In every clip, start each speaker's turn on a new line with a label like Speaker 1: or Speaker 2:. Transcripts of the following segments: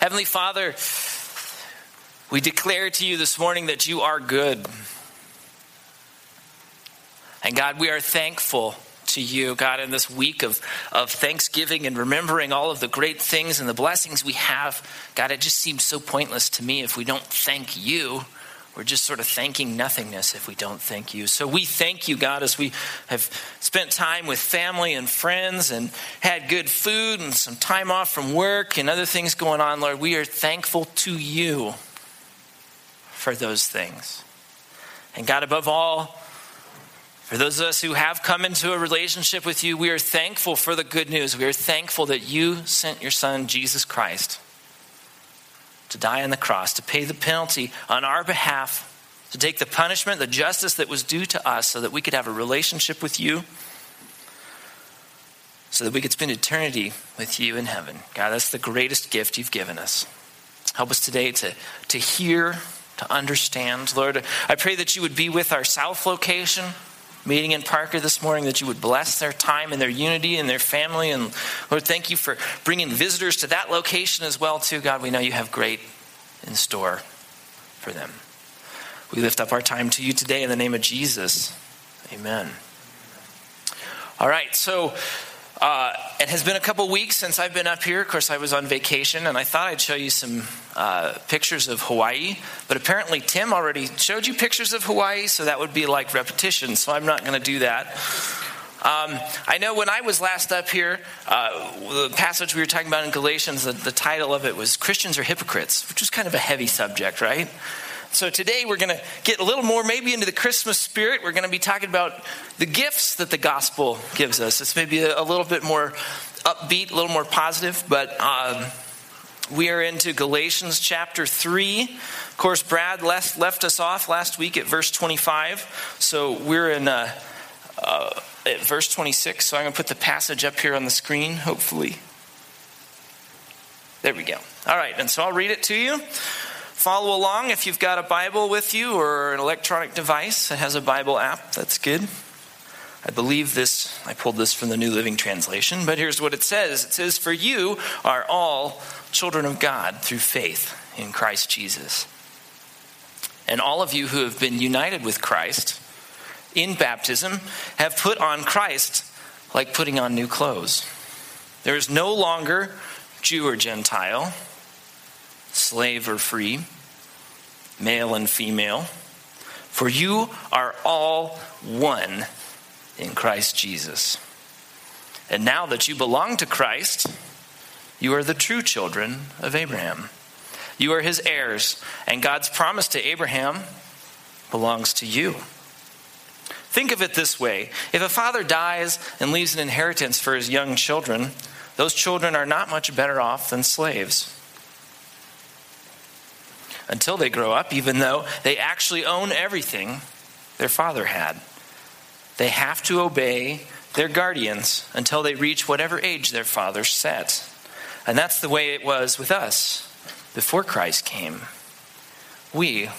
Speaker 1: Heavenly Father, we declare to you this morning that you are good. And God, we are thankful to you, God, in this week of, of Thanksgiving and remembering all of the great things and the blessings we have. God, it just seems so pointless to me if we don't thank you. We're just sort of thanking nothingness if we don't thank you. So we thank you, God, as we have spent time with family and friends and had good food and some time off from work and other things going on, Lord. We are thankful to you for those things. And God, above all, for those of us who have come into a relationship with you, we are thankful for the good news. We are thankful that you sent your Son, Jesus Christ, to die on the cross, to pay the penalty on our behalf, to take the punishment, the justice that was due to us, so that we could have a relationship with you, so that we could spend eternity with you in heaven. God, that's the greatest gift you've given us. Help us today to, to hear, to understand. Lord, I pray that you would be with our South location meeting in Parker this morning, that you would bless their time and their unity and their family. And Lord, thank you for bringing visitors to that location as well, too. God, we know you have great in store for them. We lift up our time to you today in the name of Jesus. Amen. All right, so uh, it has been a couple weeks since I've been up here. Of course, I was on vacation, and I thought I'd show you some uh, pictures of Hawaii. But apparently, Tim already showed you pictures of Hawaii, so that would be like repetition. So I'm not going to do that. Um, I know when I was last up here, uh, the passage we were talking about in Galatians, the, the title of it was Christians are Hypocrites, which was kind of a heavy subject, right? So today we're going to get a little more maybe into the Christmas spirit. We're going to be talking about the gifts that the gospel gives us. It's maybe a, a little bit more upbeat, a little more positive, but um, we are into Galatians chapter 3. Of course, Brad left, left us off last week at verse 25. So we're in uh, uh, at verse 26. So I'm going to put the passage up here on the screen, hopefully. There we go. All right, and so I'll read it to you. Follow along if you've got a Bible with you or an electronic device that has a Bible app. That's good. I believe this, I pulled this from the New Living Translation, but here's what it says It says, For you are all children of God through faith in Christ Jesus. And all of you who have been united with Christ in baptism have put on Christ like putting on new clothes. There is no longer Jew or Gentile slave or free, male and female, for you are all one in Christ Jesus. And now that you belong to Christ, you are the true children of Abraham. You are his heirs, and God's promise to Abraham belongs to you. Think of it this way if a father dies and leaves an inheritance for his young children, those children are not much better off than slaves until they grow up, even though they actually own everything their father had. They have to obey their guardians until they reach whatever age their father set. And that's the way it was with us before Christ came. We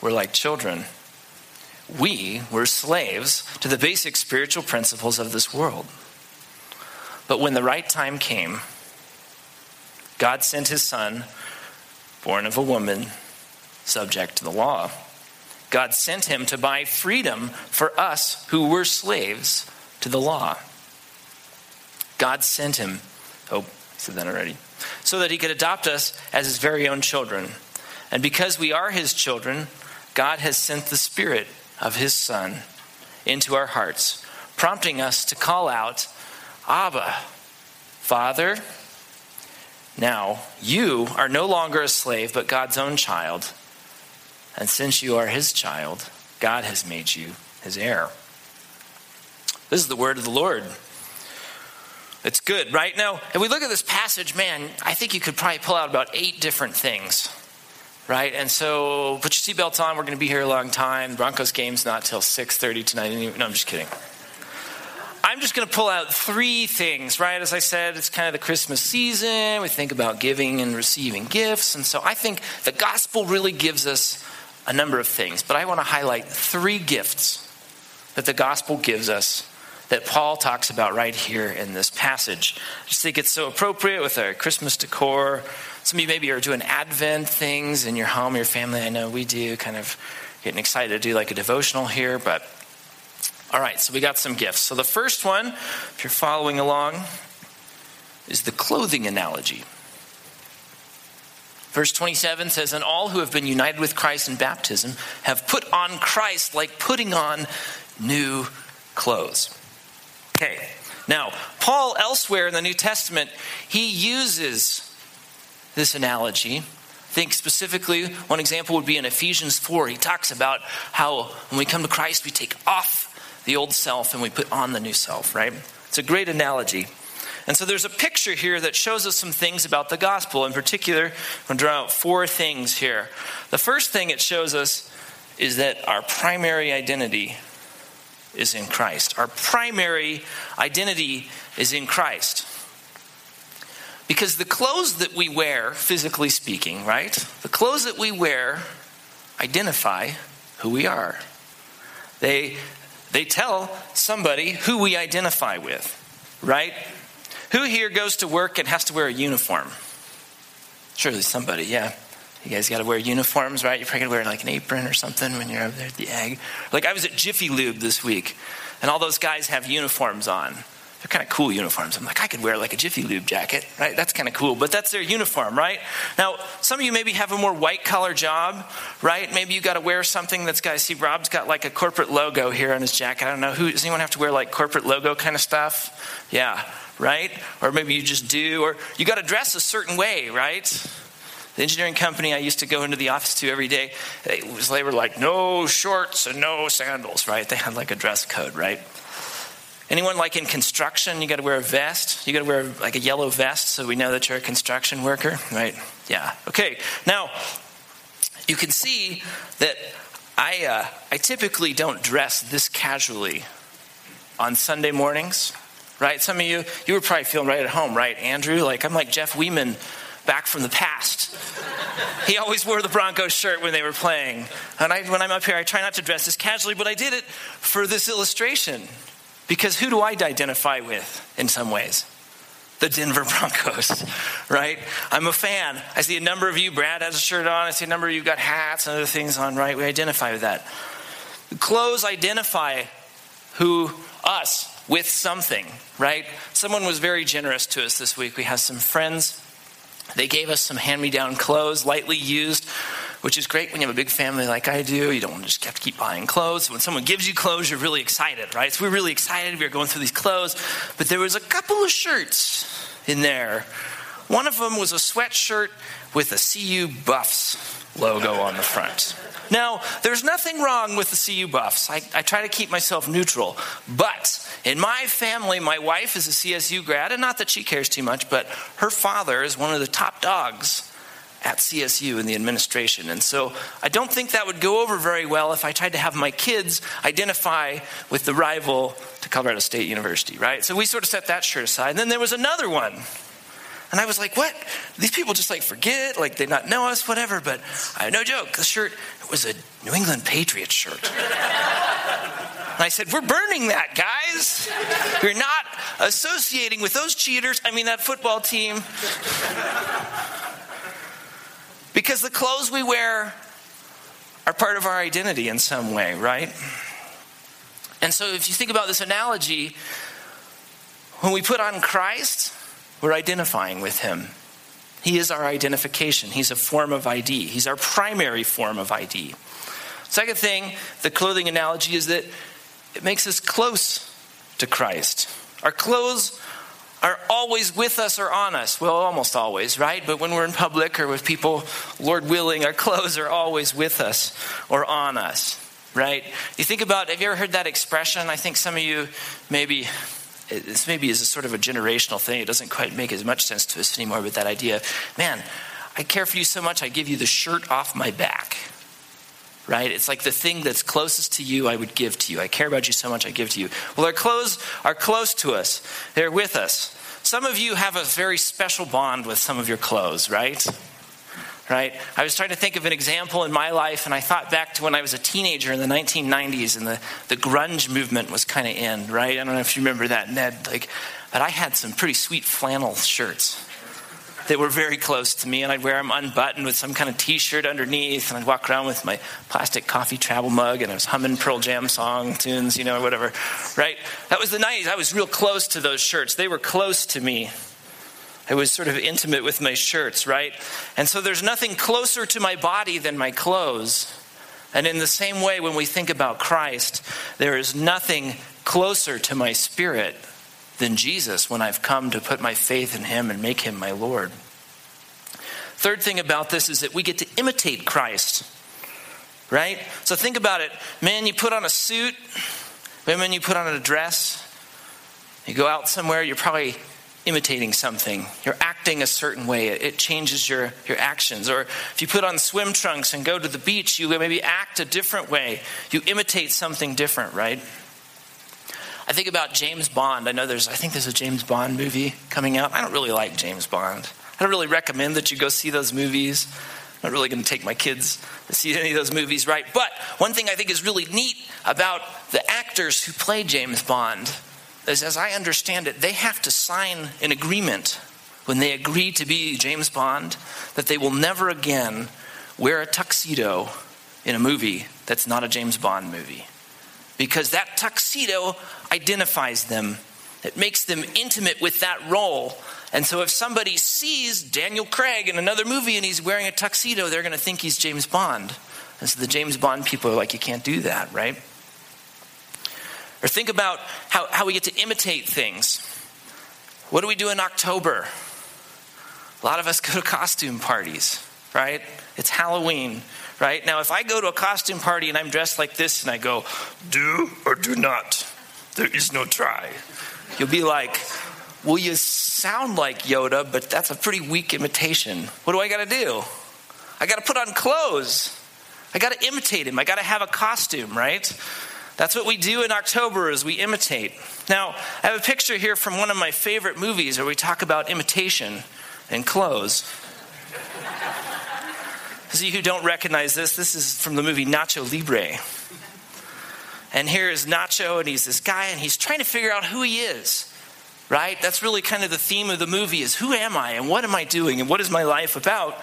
Speaker 1: were like children. We were slaves to the basic spiritual principles of this world. But when the right time came, God sent his son, born of a woman, subject to the law. God sent him to buy freedom for us who were slaves to the law. God sent him, oh, I said that already, so that he could adopt us as his very own children. And because we are his children, God has sent the Spirit of his Son into our hearts, prompting us to call out, Abba, Father. Now, you are no longer a slave, but God's own child. And since you are his child, God has made you his heir. This is the word of the Lord. It's good, right? Now, if we look at this passage, man, I think you could probably pull out about eight different things, right? And so put your seatbelts on. We're going to be here a long time. Broncos game's not till 6.30 tonight. No, I'm just kidding. I'm just going to pull out three things, right? As I said, it's kind of the Christmas season. We think about giving and receiving gifts. And so I think the gospel really gives us a number of things, but I want to highlight three gifts that the gospel gives us that Paul talks about right here in this passage. I just think it's so appropriate with our Christmas decor, Some of you maybe are doing Advent things in your home, your family. I know we do, kind of getting excited to do like a devotional here, but all right, so we got some gifts. So the first one, if you're following along, is the clothing analogy. Verse 27 says, And all who have been united with Christ in baptism have put on Christ like putting on new clothes. Okay, now, Paul elsewhere in the New Testament, he uses this analogy. Think specifically, one example would be in Ephesians 4. He talks about how when we come to Christ, we take off the old self and we put on the new self, right? It's a great analogy. And so there's a picture here that shows us some things about the gospel. In particular, I'm going to draw out four things here. The first thing it shows us is that our primary identity is in Christ. Our primary identity is in Christ. Because the clothes that we wear, physically speaking, right? The clothes that we wear identify who we are. They, they tell somebody who we identify with, right? Who here goes to work and has to wear a uniform? Surely somebody, yeah. You guys got to wear uniforms, right? You're probably going to wear like an apron or something when you're over there at the egg. Like I was at Jiffy Lube this week, and all those guys have uniforms on. They're kind of cool uniforms. I'm like, I could wear like a Jiffy Lube jacket, right? That's kind of cool, but that's their uniform, right? Now, some of you maybe have a more white collar job, right? Maybe you got to wear something that's got, see, Rob's got like a corporate logo here on his jacket. I don't know, who, does anyone have to wear like corporate logo kind of stuff? Yeah, right? Or maybe you just do, or you got to dress a certain way, right? The engineering company I used to go into the office to every day, was, they were like, no shorts and no sandals, right? They had like a dress code, right? Anyone like in construction, you got to wear a vest? You got to wear like a yellow vest so we know that you're a construction worker, right? Yeah. Okay. Now, you can see that I, uh, I typically don't dress this casually on Sunday mornings, right? Some of you, you were probably feeling right at home, right, Andrew? Like, I'm like Jeff Weeman back from the past. he always wore the Broncos shirt when they were playing. And I, when I'm up here, I try not to dress this casually, but I did it for this illustration. Because who do I identify with in some ways? The Denver Broncos, right? I'm a fan. I see a number of you, Brad has a shirt on. I see a number of you got hats and other things on, right? We identify with that. Clothes identify who, us, with something, right? Someone was very generous to us this week. We have some friends they gave us some hand me down clothes, lightly used, which is great when you have a big family like I do. You don't just have to keep buying clothes. When someone gives you clothes, you're really excited, right? So we're really excited. We were going through these clothes. But there was a couple of shirts in there. One of them was a sweatshirt with a CU Buffs logo on the front. Now, there's nothing wrong with the CU Buffs. I, I try to keep myself neutral. But in my family, my wife is a CSU grad, and not that she cares too much, but her father is one of the top dogs at CSU in the administration. And so I don't think that would go over very well if I tried to have my kids identify with the rival to Colorado State University, right? So we sort of set that shirt aside. And then there was another one. And I was like, what? These people just like forget, like they not know us, whatever. But I no joke, the shirt it was a New England Patriots shirt. And I said, We're burning that, guys. We're not associating with those cheaters. I mean, that football team. Because the clothes we wear are part of our identity in some way, right? And so if you think about this analogy, when we put on Christ, we're identifying with him. He is our identification. He's a form of ID. He's our primary form of ID. Second thing, the clothing analogy is that it makes us close to Christ. Our clothes are always with us or on us. Well, almost always, right? But when we're in public or with people, Lord willing, our clothes are always with us or on us, right? You think about, have you ever heard that expression? I think some of you maybe, this maybe is a sort of a generational thing. It doesn't quite make as much sense to us anymore, but that idea, man, I care for you so much, I give you the shirt off my back right? It's like the thing that's closest to you, I would give to you. I care about you so much, I give to you. Well, our clothes are close to us, they're with us. Some of you have a very special bond with some of your clothes, right? Right? I was trying to think of an example in my life, and I thought back to when I was a teenager in the 1990s, and the, the grunge movement was kind of in, right? I don't know if you remember that, Ned. Like, but I had some pretty sweet flannel shirts that were very close to me, and I'd wear them unbuttoned with some kind of t shirt underneath, and I'd walk around with my plastic coffee travel mug, and I was humming Pearl Jam song tunes, you know, or whatever, right? That was the 90s. I was real close to those shirts. They were close to me. I was sort of intimate with my shirts, right? And so there's nothing closer to my body than my clothes. And in the same way, when we think about Christ, there is nothing closer to my spirit than Jesus when I've come to put my faith in him and make him my Lord. Third thing about this is that we get to imitate Christ, right? So think about it. Man, you put on a suit, women, you put on a dress, you go out somewhere, you're probably imitating something. You're acting a certain way. It changes your, your actions. Or if you put on swim trunks and go to the beach, you maybe act a different way. You imitate something different, right? I think about James Bond. I know there's, I think there's a James Bond movie coming out. I don't really like James Bond. I don't really recommend that you go see those movies. I'm not really going to take my kids to see any of those movies, right? But one thing I think is really neat about the actors who play James Bond is, as I understand it, they have to sign an agreement when they agree to be James Bond that they will never again wear a tuxedo in a movie that's not a James Bond movie because that tuxedo identifies them. It makes them intimate with that role. And so if somebody sees Daniel Craig in another movie and he's wearing a tuxedo, they're going to think he's James Bond. And so the James Bond people are like, you can't do that, right? Or think about how, how we get to imitate things. What do we do in October? A lot of us go to costume parties, right? It's Halloween right? Now, if I go to a costume party and I'm dressed like this and I go, do or do not, there is no try, you'll be like, well, you sound like Yoda, but that's a pretty weak imitation. What do I got to do? I got to put on clothes. I got to imitate him. I got to have a costume, right? That's what we do in October is we imitate. Now, I have a picture here from one of my favorite movies where we talk about imitation and clothes. Those of you who don't recognize this, this is from the movie Nacho Libre. And here is Nacho, and he's this guy, and he's trying to figure out who he is. Right? That's really kind of the theme of the movie is who am I and what am I doing and what is my life about?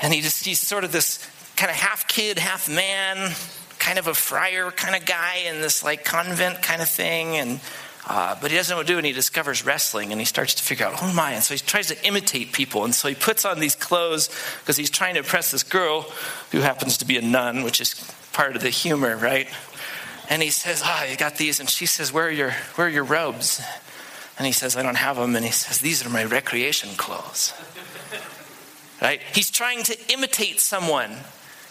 Speaker 1: And he just he's sort of this kind of half kid, half man, kind of a friar kind of guy in this like convent kind of thing. And uh, but he doesn't know what to do, and he discovers wrestling, and he starts to figure out, who am I? And so he tries to imitate people, and so he puts on these clothes because he's trying to impress this girl who happens to be a nun, which is part of the humor, right? And he says, "Ah, oh, you got these," and she says, "Where are your Where are your robes?" And he says, "I don't have them," and he says, "These are my recreation clothes." Right? He's trying to imitate someone.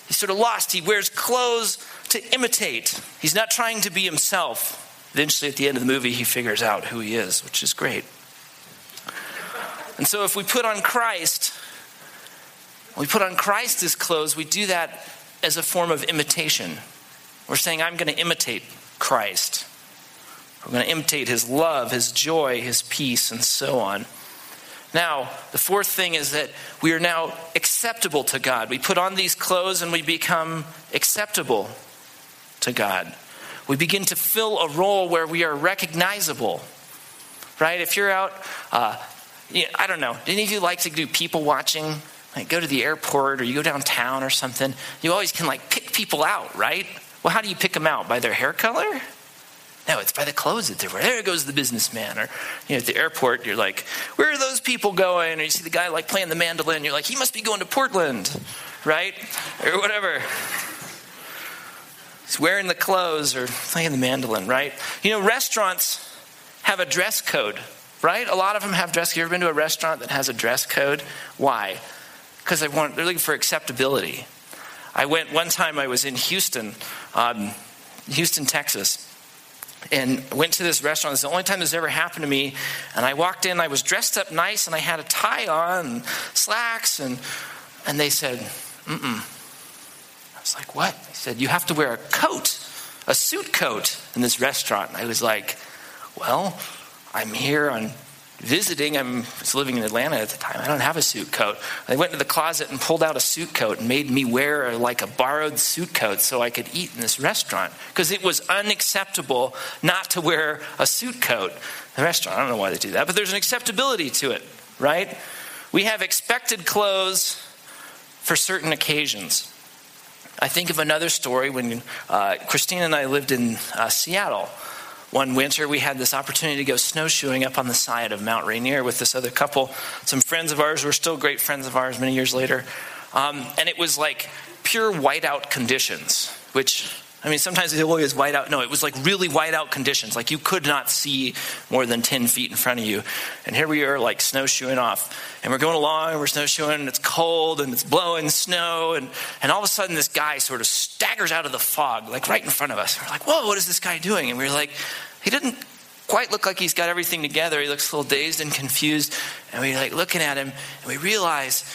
Speaker 1: He's sort of lost. He wears clothes to imitate. He's not trying to be himself. Eventually, at the end of the movie, he figures out who he is, which is great. And so, if we put on Christ, we put on Christ as clothes, we do that as a form of imitation. We're saying, I'm going to imitate Christ. We're going to imitate his love, his joy, his peace, and so on. Now, the fourth thing is that we are now acceptable to God. We put on these clothes and we become acceptable to God. We begin to fill a role where we are recognizable, right? If you're out, uh, I don't know, any of you like to do people watching? Like go to the airport or you go downtown or something, you always can like pick people out, right? Well, how do you pick them out? By their hair color? No, it's by the clothes that they're wearing. There goes the businessman. Or you know, at the airport, you're like, where are those people going? Or you see the guy like playing the mandolin. You're like, he must be going to Portland, right? Or whatever. He's wearing the clothes or playing the mandolin, right? You know, restaurants have a dress code, right? A lot of them have dress. You ever been to a restaurant that has a dress code? Why? Because they want they're looking for acceptability. I went one time. I was in Houston, um, Houston, Texas, and went to this restaurant. It's the only time this ever happened to me. And I walked in. I was dressed up nice, and I had a tie on, and slacks, and and they said, "Mm-mm." I was like, what? He said, you have to wear a coat, a suit coat in this restaurant. And I was like, well, I'm here on visiting. I was living in Atlanta at the time. I don't have a suit coat. I went to the closet and pulled out a suit coat and made me wear a, like a borrowed suit coat so I could eat in this restaurant because it was unacceptable not to wear a suit coat. The restaurant, I don't know why they do that, but there's an acceptability to it, right? We have expected clothes for certain occasions. I think of another story when uh, Christine and I lived in uh, Seattle. One winter, we had this opportunity to go snowshoeing up on the side of Mount Rainier with this other couple. Some friends of ours were still great friends of ours many years later. Um, and it was like pure whiteout conditions, which I mean, sometimes it's always white out. No, it was like really white out conditions. Like you could not see more than 10 feet in front of you. And here we are, like snowshoeing off. And we're going along, and we're snowshoeing, and it's cold, and it's blowing snow. And, and all of a sudden, this guy sort of staggers out of the fog, like right in front of us. And we're like, whoa, what is this guy doing? And we are like, he didn't quite look like he's got everything together. He looks a little dazed and confused. And we're like looking at him, and we realize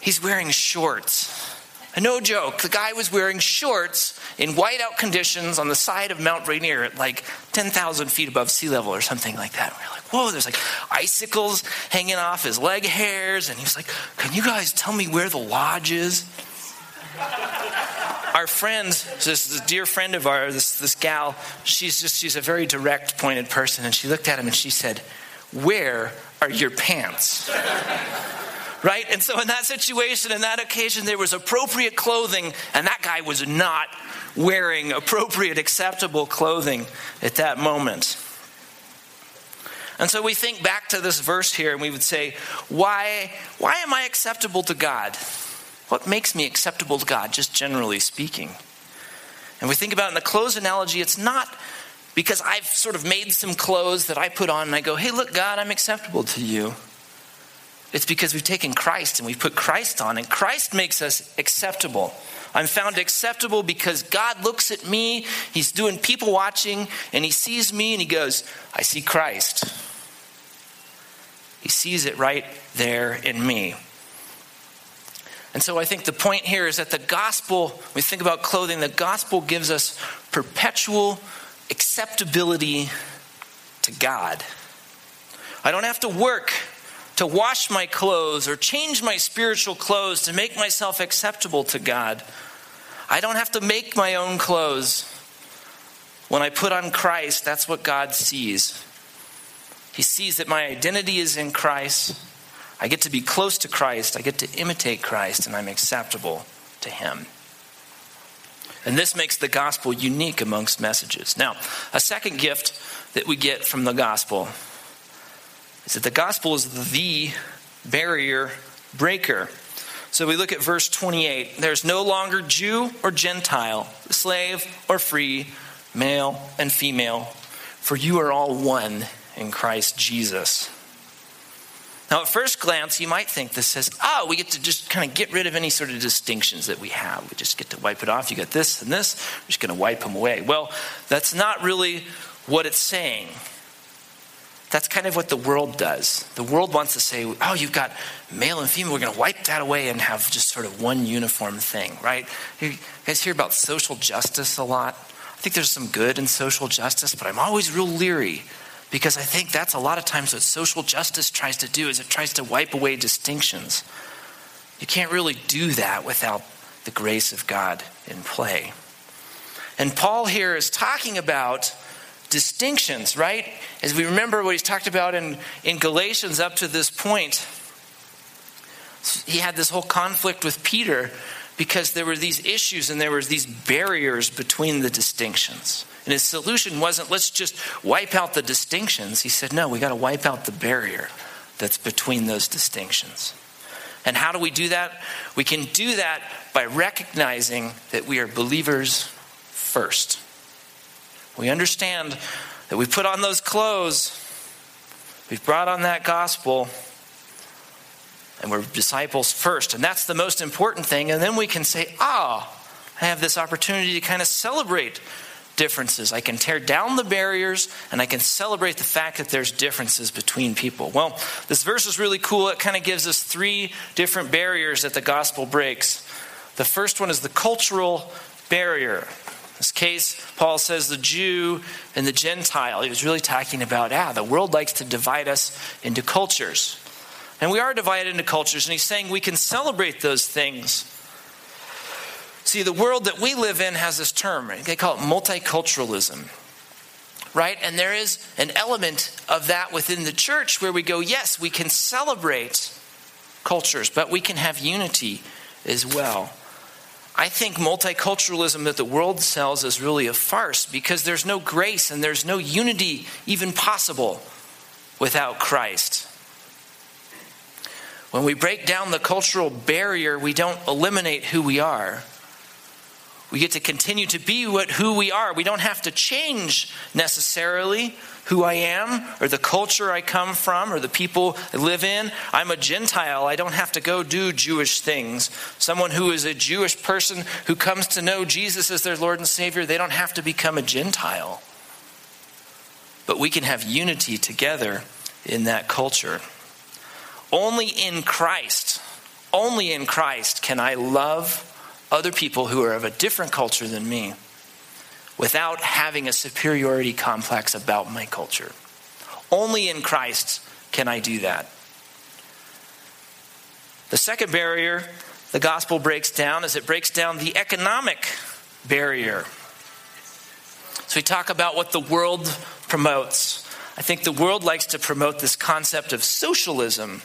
Speaker 1: he's wearing shorts. And no joke, the guy was wearing shorts in whiteout conditions on the side of Mount Rainier at like 10,000 feet above sea level or something like that. we're like, whoa, there's like icicles hanging off his leg hairs. And he was like, can you guys tell me where the lodge is? Our friend, this, this dear friend of ours, this, this gal, she's just, she's a very direct, pointed person. And she looked at him and she said, where are your pants? Right? And so, in that situation, in that occasion, there was appropriate clothing, and that guy was not wearing appropriate, acceptable clothing at that moment. And so we think back to this verse here and we would say, why, why am I acceptable to God? What makes me acceptable to God, just generally speaking? And we think about in the clothes analogy, it's not because I've sort of made some clothes that I put on and I go, hey, look, God, I'm acceptable to you. It's because we've taken Christ and we've put Christ on, and Christ makes us acceptable. I'm found acceptable because God looks at me, He's doing people watching, and He sees me and He goes, I see Christ. He sees it right there in me. And so I think the point here is that the gospel, when we think about clothing, the gospel gives us perpetual acceptability to God. I don't have to work to wash my clothes or change my spiritual clothes to make myself acceptable to God. I don't have to make my own clothes. When I put on Christ, that's what God sees. He sees that my identity is in Christ. I get to be close to Christ. I get to imitate Christ, and I'm acceptable to Him. And this makes the gospel unique amongst messages. Now, a second gift that we get from the gospel is that the gospel is the barrier breaker. So we look at verse 28. There's no longer Jew or Gentile, slave or free, male and female, for you are all one in Christ Jesus. Now, at first glance, you might think this says, oh, we get to just kind of get rid of any sort of distinctions that we have. We just get to wipe it off. You got this and this, we're just going to wipe them away. Well, that's not really what it's saying. That's kind of what the world does. The world wants to say, oh, you've got male and female, we're going to wipe that away and have just sort of one uniform thing, right? You guys hear about social justice a lot? I think there's some good in social justice, but I'm always real leery because I think that's a lot of times what social justice tries to do is it tries to wipe away distinctions. You can't really do that without the grace of God in play. And Paul here is talking about distinctions, right? As we remember what he's talked about in, in Galatians up to this point, he had this whole conflict with Peter because there were these issues and there were these barriers between the distinctions. And his solution wasn't let's just wipe out the distinctions. He said, no, we got to wipe out the barrier that's between those distinctions. And how do we do that? We can do that by recognizing that we are believers first. We understand that we put on those clothes, we've brought on that gospel, and we're disciples first. And that's the most important thing. And then we can say, ah, I have this opportunity to kind of celebrate differences. I can tear down the barriers and I can celebrate the fact that there's differences between people. Well, this verse is really cool. It kind of gives us three different barriers that the gospel breaks. The first one is the cultural barrier this case, Paul says the Jew and the Gentile. He was really talking about, ah, the world likes to divide us into cultures. And we are divided into cultures, and he's saying we can celebrate those things. See, the world that we live in has this term, right? they call it multiculturalism, right? And there is an element of that within the church where we go, yes, we can celebrate cultures, but we can have unity as well. I think multiculturalism that the world sells is really a farce because there's no grace and there's no unity even possible without Christ. When we break down the cultural barrier, we don't eliminate who we are. We get to continue to be what who we are. We don't have to change necessarily who I am or the culture I come from or the people I live in. I'm a Gentile. I don't have to go do Jewish things. Someone who is a Jewish person who comes to know Jesus as their Lord and Savior, they don't have to become a Gentile. But we can have unity together in that culture. Only in Christ, only in Christ can I love other people who are of a different culture than me without having a superiority complex about my culture. Only in Christ can I do that. The second barrier the gospel breaks down is it breaks down the economic barrier. So we talk about what the world promotes. I think the world likes to promote this concept of socialism.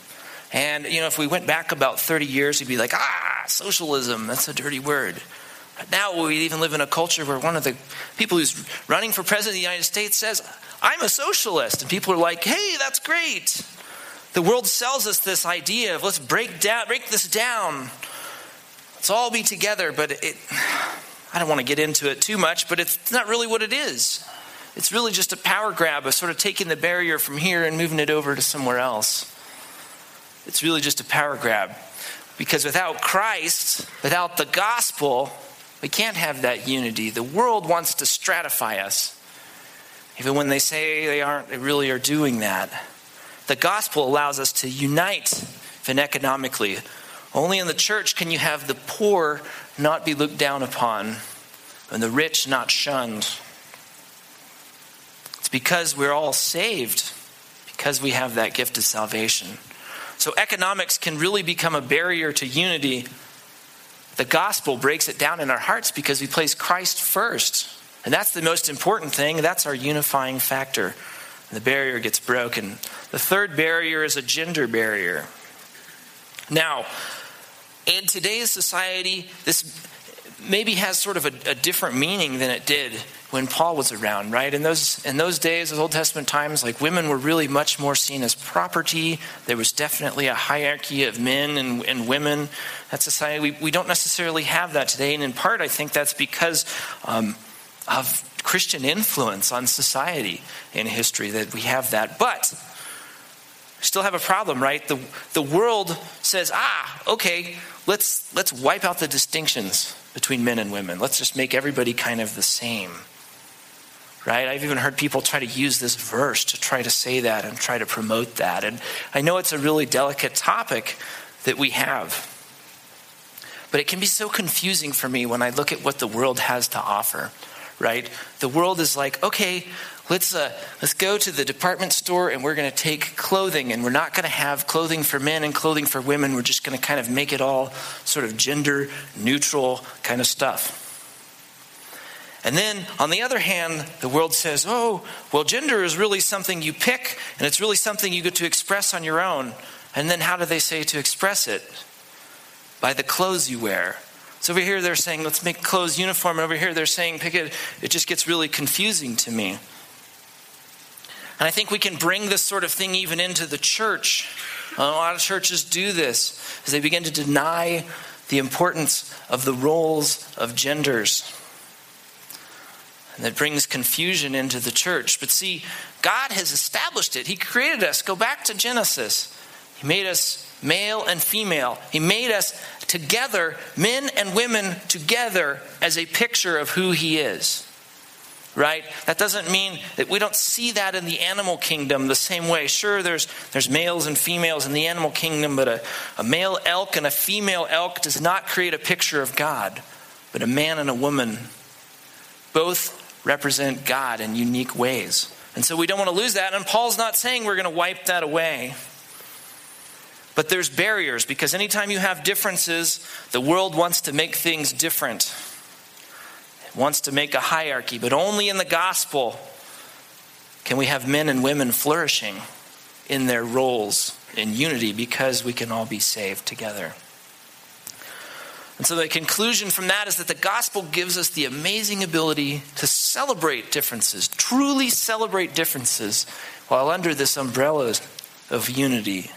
Speaker 1: And, you know, if we went back about 30 years, we'd be like, ah, socialism, that's a dirty word. Now we even live in a culture where one of the people who's running for president of the United States says, I'm a socialist. And people are like, hey, that's great. The world sells us this idea of let's break down, break this down. Let's all be together. But it, I don't want to get into it too much, but it's not really what it is. It's really just a power grab of sort of taking the barrier from here and moving it over to somewhere else. It's really just a power grab. Because without Christ, without the gospel, we can't have that unity. The world wants to stratify us. Even when they say they aren't, they really are doing that. The gospel allows us to unite even economically. Only in the church can you have the poor not be looked down upon and the rich not shunned. It's because we're all saved, because we have that gift of salvation. So economics can really become a barrier to unity. The gospel breaks it down in our hearts because we place Christ first. And that's the most important thing. That's our unifying factor. And the barrier gets broken. The third barrier is a gender barrier. Now, in today's society, this maybe has sort of a, a, different meaning than it did when Paul was around, right? In those in those days, those Old Testament times, like women were really much more seen as property. There was definitely a hierarchy of men and, and women. That society we, we don't necessarily have that today, and in part, I think that's because um, of Christian influence on society in history that we have that, but. Still have a problem, right? The, the world says, ah, okay, let's, let's wipe out the distinctions between men and women. Let's just make everybody kind of the same. Right? I've even heard people try to use this verse to try to say that and try to promote that. And I know it's a really delicate topic that we have. But it can be so confusing for me when I look at what the world has to offer, right? The world is like, okay, let's uh, let's go to the department store and we're going to take clothing and we're not going to have clothing for men and clothing for women we're just going to kind of make it all sort of gender neutral kind of stuff and then on the other hand the world says oh well gender is really something you pick and it's really something you get to express on your own. And then how do they say to express it? By the clothes you wear. So over here they're saying let's make clothes uniform and over here they're saying pick it. It just gets really confusing to me. And I think we can bring this sort of thing even into the church. A lot of churches do this as they begin to deny the importance of the roles of genders. That brings confusion into the church. But see, God has established it. He created us. Go back to Genesis. He made us male and female. He made us together, men and women together, as a picture of who He is right that doesn't mean that we don't see that in the animal kingdom the same way sure there's there's males and females in the animal kingdom but a, a male elk and a female elk does not create a picture of god but a man and a woman both represent god in unique ways. And so we don't want to lose that and paul's not saying we're going to wipe that away. But there's barriers because anytime you have differences the world wants to make things different. Wants to make a hierarchy, but only in the gospel can we have men and women flourishing in their roles in unity because we can all be saved together. And so the conclusion from that is that the gospel gives us the amazing ability to celebrate differences, truly celebrate differences, while under this umbrella of unity.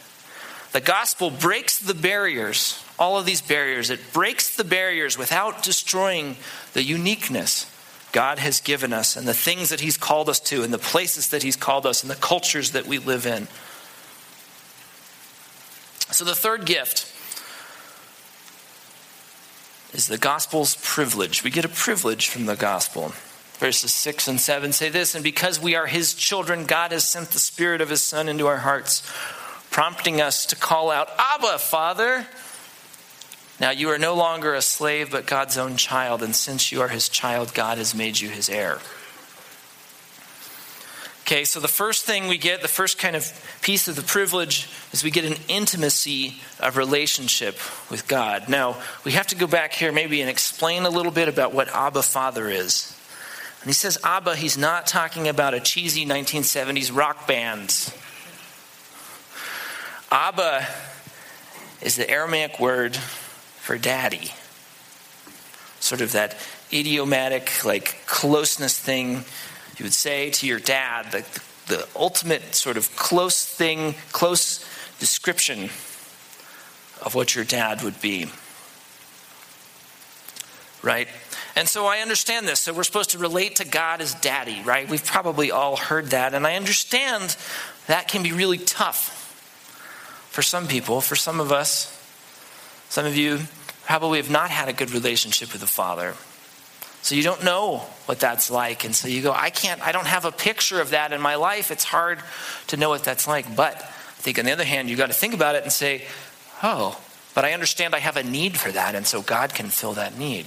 Speaker 1: The gospel breaks the barriers, all of these barriers. It breaks the barriers without destroying the uniqueness God has given us and the things that He's called us to and the places that He's called us and the cultures that we live in. So, the third gift is the gospel's privilege. We get a privilege from the gospel. Verses 6 and 7 say this And because we are His children, God has sent the Spirit of His Son into our hearts, prompting us to call out, Abba, Father. Now you are no longer a slave, but God's own child, and since you are his child, God has made you his heir. Okay, so the first thing we get, the first kind of piece of the privilege, is we get an intimacy of relationship with God. Now, we have to go back here maybe and explain a little bit about what Abba Father is. And he says Abba, he's not talking about a cheesy 1970s rock band. Abba is the Aramaic word for daddy. Sort of that idiomatic, like closeness thing you would say to your dad, the, the ultimate sort of close thing, close description of what your dad would be. Right? And so I understand this. So we're supposed to relate to God as daddy, right? We've probably all heard that. And I understand that can be really tough for some people, for some of us. Some of you probably have not had a good relationship with the Father. So you don't know what that's like. And so you go, I can't, I don't have a picture of that in my life. It's hard to know what that's like. But I think on the other hand, you got to think about it and say, oh, but I understand I have a need for that. And so God can fill that need.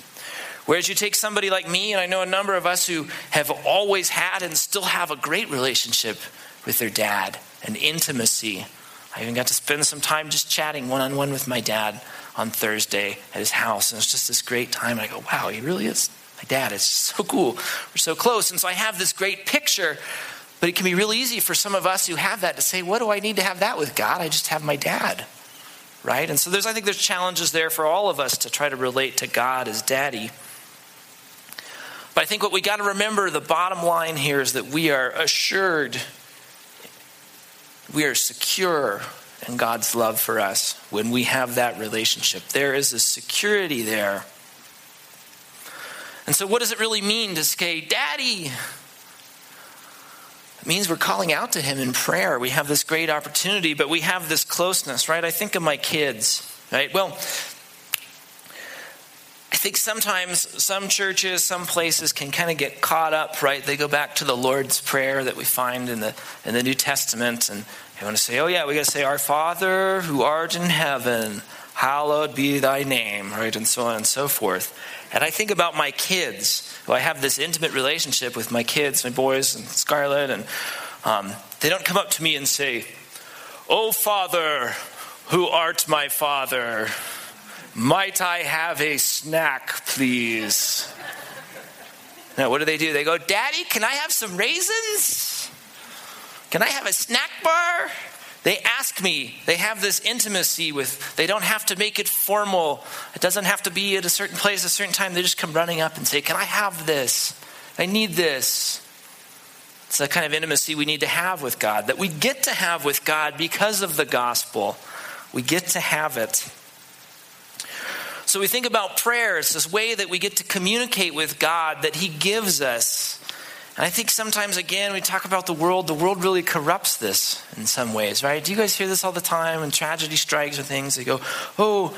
Speaker 1: Whereas you take somebody like me, and I know a number of us who have always had and still have a great relationship with their dad, and intimacy. I even got to spend some time just chatting one on one with my dad on Thursday at his house. And it's just this great time. I go, wow, he really is my dad. It's so cool. We're so close. And so I have this great picture. But it can be really easy for some of us who have that to say, what do I need to have that with God? I just have my dad. Right? And so there's I think there's challenges there for all of us to try to relate to God as daddy. But I think what we got to remember, the bottom line here is that we are assured, we are secure in God's love for us when we have that relationship. There is a security there. And so, what does it really mean to say, Daddy? It means we're calling out to Him in prayer. We have this great opportunity, but we have this closeness, right? I think of my kids, right? Well, I think sometimes some churches, some places can kind of get caught up, right? They go back to the Lord's Prayer that we find in the, in the New Testament, and they want to say, oh, yeah, we got to say, Our Father who art in heaven, hallowed be thy name, right? And so on and so forth. And I think about my kids, who I have this intimate relationship with my kids, my boys, and Scarlett, and um, they don't come up to me and say, Oh, Father, who art my Father, might I have a snack, please? Now, what do they do? They go, Daddy, can I have some raisins? Can I have a snack bar? They ask me. They have this intimacy with, they don't have to make it formal. It doesn't have to be at a certain place, a certain time. They just come running up and say, Can I have this? I need this. It's the kind of intimacy we need to have with God, that we get to have with God because of the gospel. We get to have it. So we think about prayer. It's this way that we get to communicate with God that He gives us. And I think sometimes, again, we talk about the world. The world really corrupts this in some ways, right? Do you guys hear this all the time when tragedy strikes or things? They go, oh,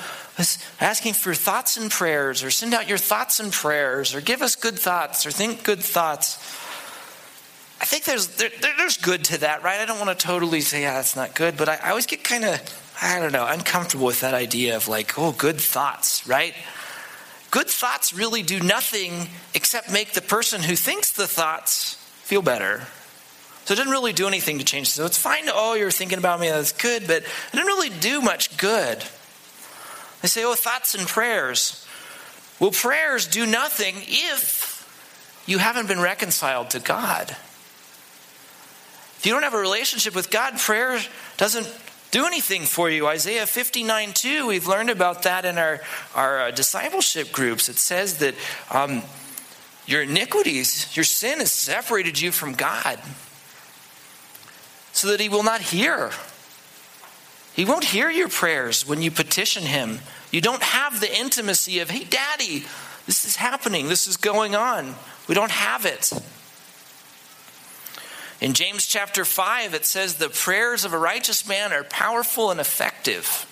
Speaker 1: asking for thoughts and prayers, or send out your thoughts and prayers, or give us good thoughts, or think good thoughts. I think there's there, there's good to that, right? I don't want to totally say, yeah, that's not good, but I, I always get kind of I don't know, uncomfortable with that idea of like, oh, good thoughts, right? Good thoughts really do nothing except make the person who thinks the thoughts feel better. So it doesn't really do anything to change. So it's fine to, oh, you're thinking about me, that's good, but it doesn't really do much good. They say, oh, thoughts and prayers. Well, prayers do nothing if you haven't been reconciled to God. If you don't have a relationship with God, prayer doesn't do anything for you. Isaiah 59 2, we've learned about that in our, our uh, discipleship groups. It says that um, your iniquities, your sin has separated you from God so that He will not hear. He won't hear your prayers when you petition Him. You don't have the intimacy of, hey, Daddy, this is happening, this is going on. We don't have it. In James chapter 5, it says, The prayers of a righteous man are powerful and effective.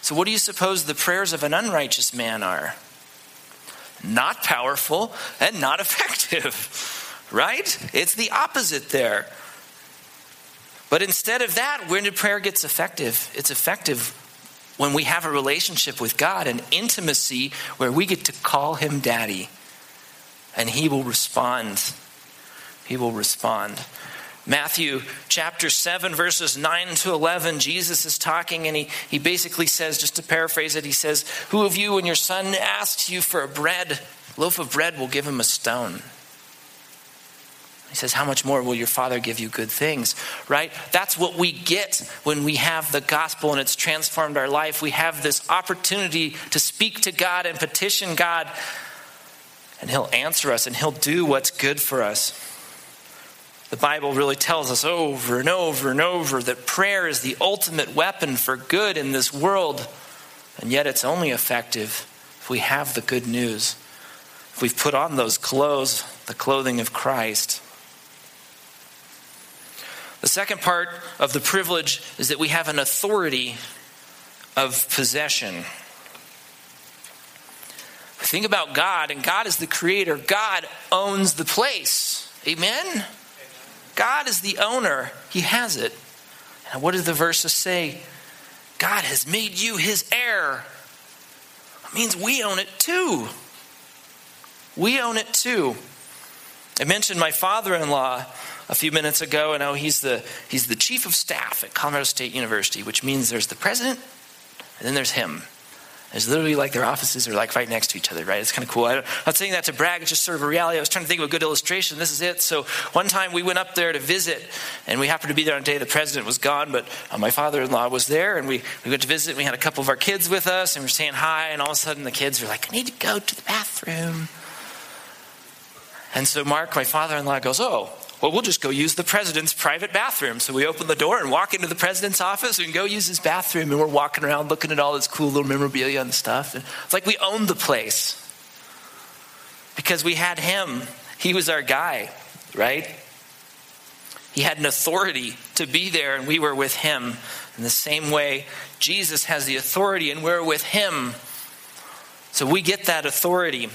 Speaker 1: So, what do you suppose the prayers of an unrighteous man are? Not powerful and not effective, right? It's the opposite there. But instead of that, when prayer gets effective? It's effective when we have a relationship with God, an intimacy where we get to call Him Daddy, and He will respond. He will respond. Matthew chapter 7, verses 9 to 11, Jesus is talking and he, he basically says, just to paraphrase it, he says, Who of you, when your son asks you for a bread, loaf of bread, will give him a stone? He says, How much more will your Father give you good things? Right? That's what we get when we have the gospel and it's transformed our life. We have this opportunity to speak to God and petition God, and He'll answer us and He'll do what's good for us. The Bible really tells us over and over and over that prayer is the ultimate weapon for good in this world, and yet it's only effective if we have the good news. If we've put on those clothes, the clothing of Christ. The second part of the privilege is that we have an authority of possession. Think about God, and God is the creator. God owns the place. Amen? God is the owner, He has it. And what do the verses say? God has made you His heir. It means we own it too. We own it too. I mentioned my father in law a few minutes ago. I know he's the, he's the chief of staff at Colorado State University, which means there's the president and then there's him. It's literally like their offices are like right next to each other, right? It's kind of cool. I'm not saying that to brag, it's just sort of a reality. I was trying to think of a good illustration. This is it. So one time we went up there to visit, and we happened to be there on the day the president was gone, but uh, my father in law was there, and we, we went to visit. And we had a couple of our kids with us, and we were saying hi, and all of a sudden the kids were like, I need to go to the bathroom. And so Mark, my father in law, goes, Oh, well, we'll just go use the president's private bathroom. So we open the door and walk into the president's office and go use his bathroom. And we're walking around looking at all this cool little memorabilia and stuff. And it's like we owned the place because we had him. He was our guy, right? He had an authority to be there, and we were with him. In the same way, Jesus has the authority, and we're with him. So we get that authority.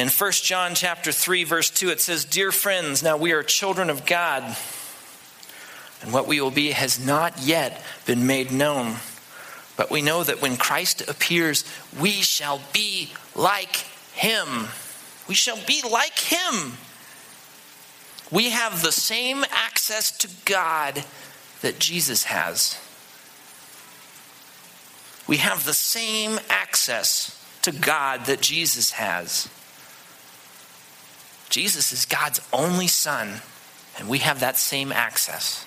Speaker 1: In 1 John chapter 3 verse 2 it says, "Dear friends, now we are children of God, and what we will be has not yet been made known. But we know that when Christ appears, we shall be like him. We shall be like him. We have the same access to God that Jesus has. We have the same access to God that Jesus has. Jesus is God's only son, and we have that same access.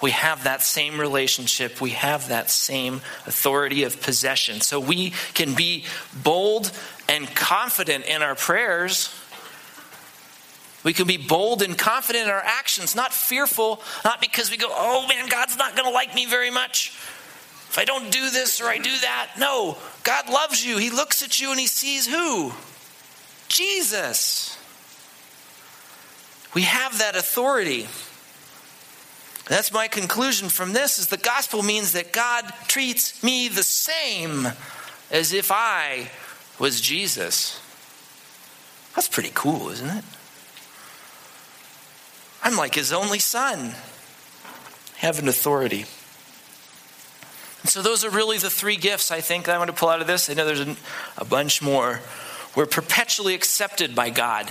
Speaker 1: We have that same relationship. We have that same authority of possession. So we can be bold and confident in our prayers. We can be bold and confident in our actions, not fearful, not because we go, oh man, God's not going to like me very much. If I don't do this or I do that. No, God loves you. He looks at you and he sees who? Jesus. We have that authority. That's my conclusion from this is the gospel means that God treats me the same as if I was Jesus. That's pretty cool, isn't it? I'm like his only son. I have an authority. And so those are really the three gifts I think I want to pull out of this. I know there's a bunch more. We're perpetually accepted by God.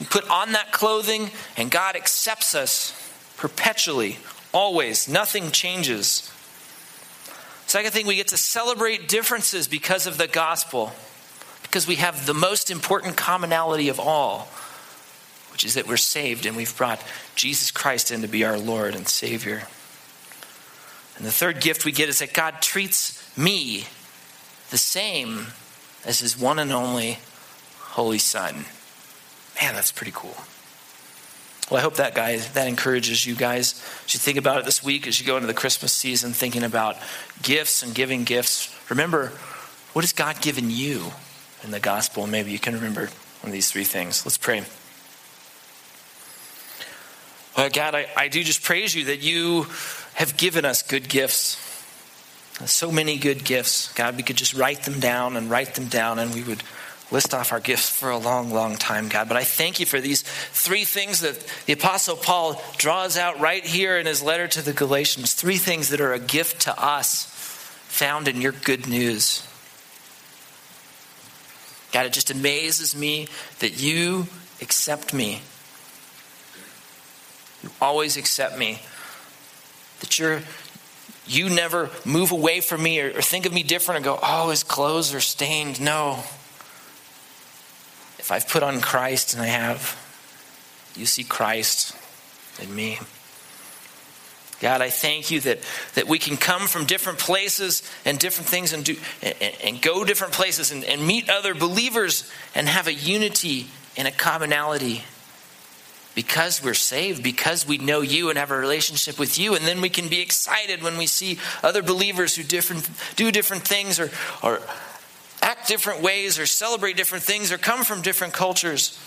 Speaker 1: We put on that clothing, and God accepts us perpetually, always. Nothing changes. Second thing, we get to celebrate differences because of the gospel, because we have the most important commonality of all. which is that we're saved and we've brought Jesus Christ in to be our Lord and Savior. And the third gift we get is that God treats me the same as his one and only Holy Son. Man, that's pretty cool. Well, I hope that guy that encourages you guys as you think about it this week as you go into the Christmas season, thinking about gifts and giving gifts. Remember, what has God given you in the gospel? Maybe you can remember one of these three things. Let's pray. Well, God, I, I do just praise you that you have given us good gifts. So many good gifts. God, we could just write them down and write them down, and we would list off our gifts for a long, long time, God. But I thank you for these three things that the Apostle Paul draws out right here in his letter to the Galatians. Three things that are a gift to us found in your good news. God, it just amazes me that you accept me. You always accept me. That you're you never move away from me or, or think of me different and go, oh, his clothes are stained. No. If I've put on Christ and I have, you see Christ in me. God, I thank you that, that we can come from different places and different things and, do, and, and go different places and, and meet other believers and have a unity and a commonality because we're saved, because we know you and have a relationship with you. And then we can be excited when we see other believers who different, do different things or, or act different ways or celebrate different things or come from different cultures.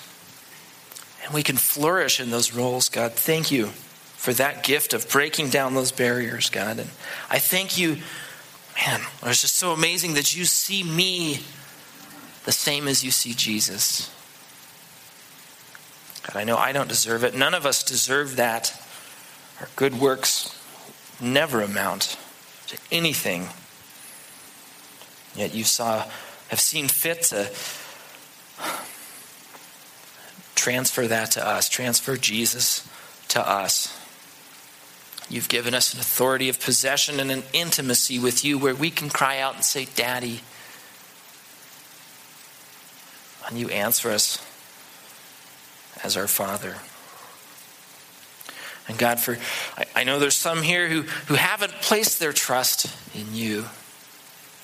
Speaker 1: And we can flourish in those roles, God. Thank you for that gift of breaking down those barriers, God. And I thank you, man, it's just so amazing that you see me the same as you see Jesus. God, I know I don't deserve it. None of us deserve that. Our good works never amount to anything. Yet you saw, have seen fit to transfer that to us, transfer Jesus to us. You've given us an authority of possession and an intimacy with you where we can cry out and say, Daddy. And you answer us as our Father. And God, for I, I know there's some here who, who haven't placed their trust in you.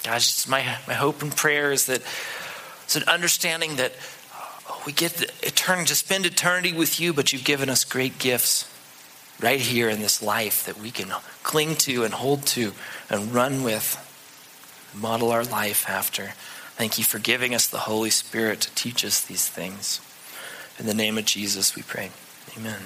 Speaker 1: God, just my, my hope and prayer is that it's an understanding that oh, we get eternity to spend eternity with you, but you've given us great gifts right here in this life that we can cling to and hold to and run with, model our life after. Thank you for giving us the Holy Spirit to teach us these things. In the name of Jesus, we pray. Amen.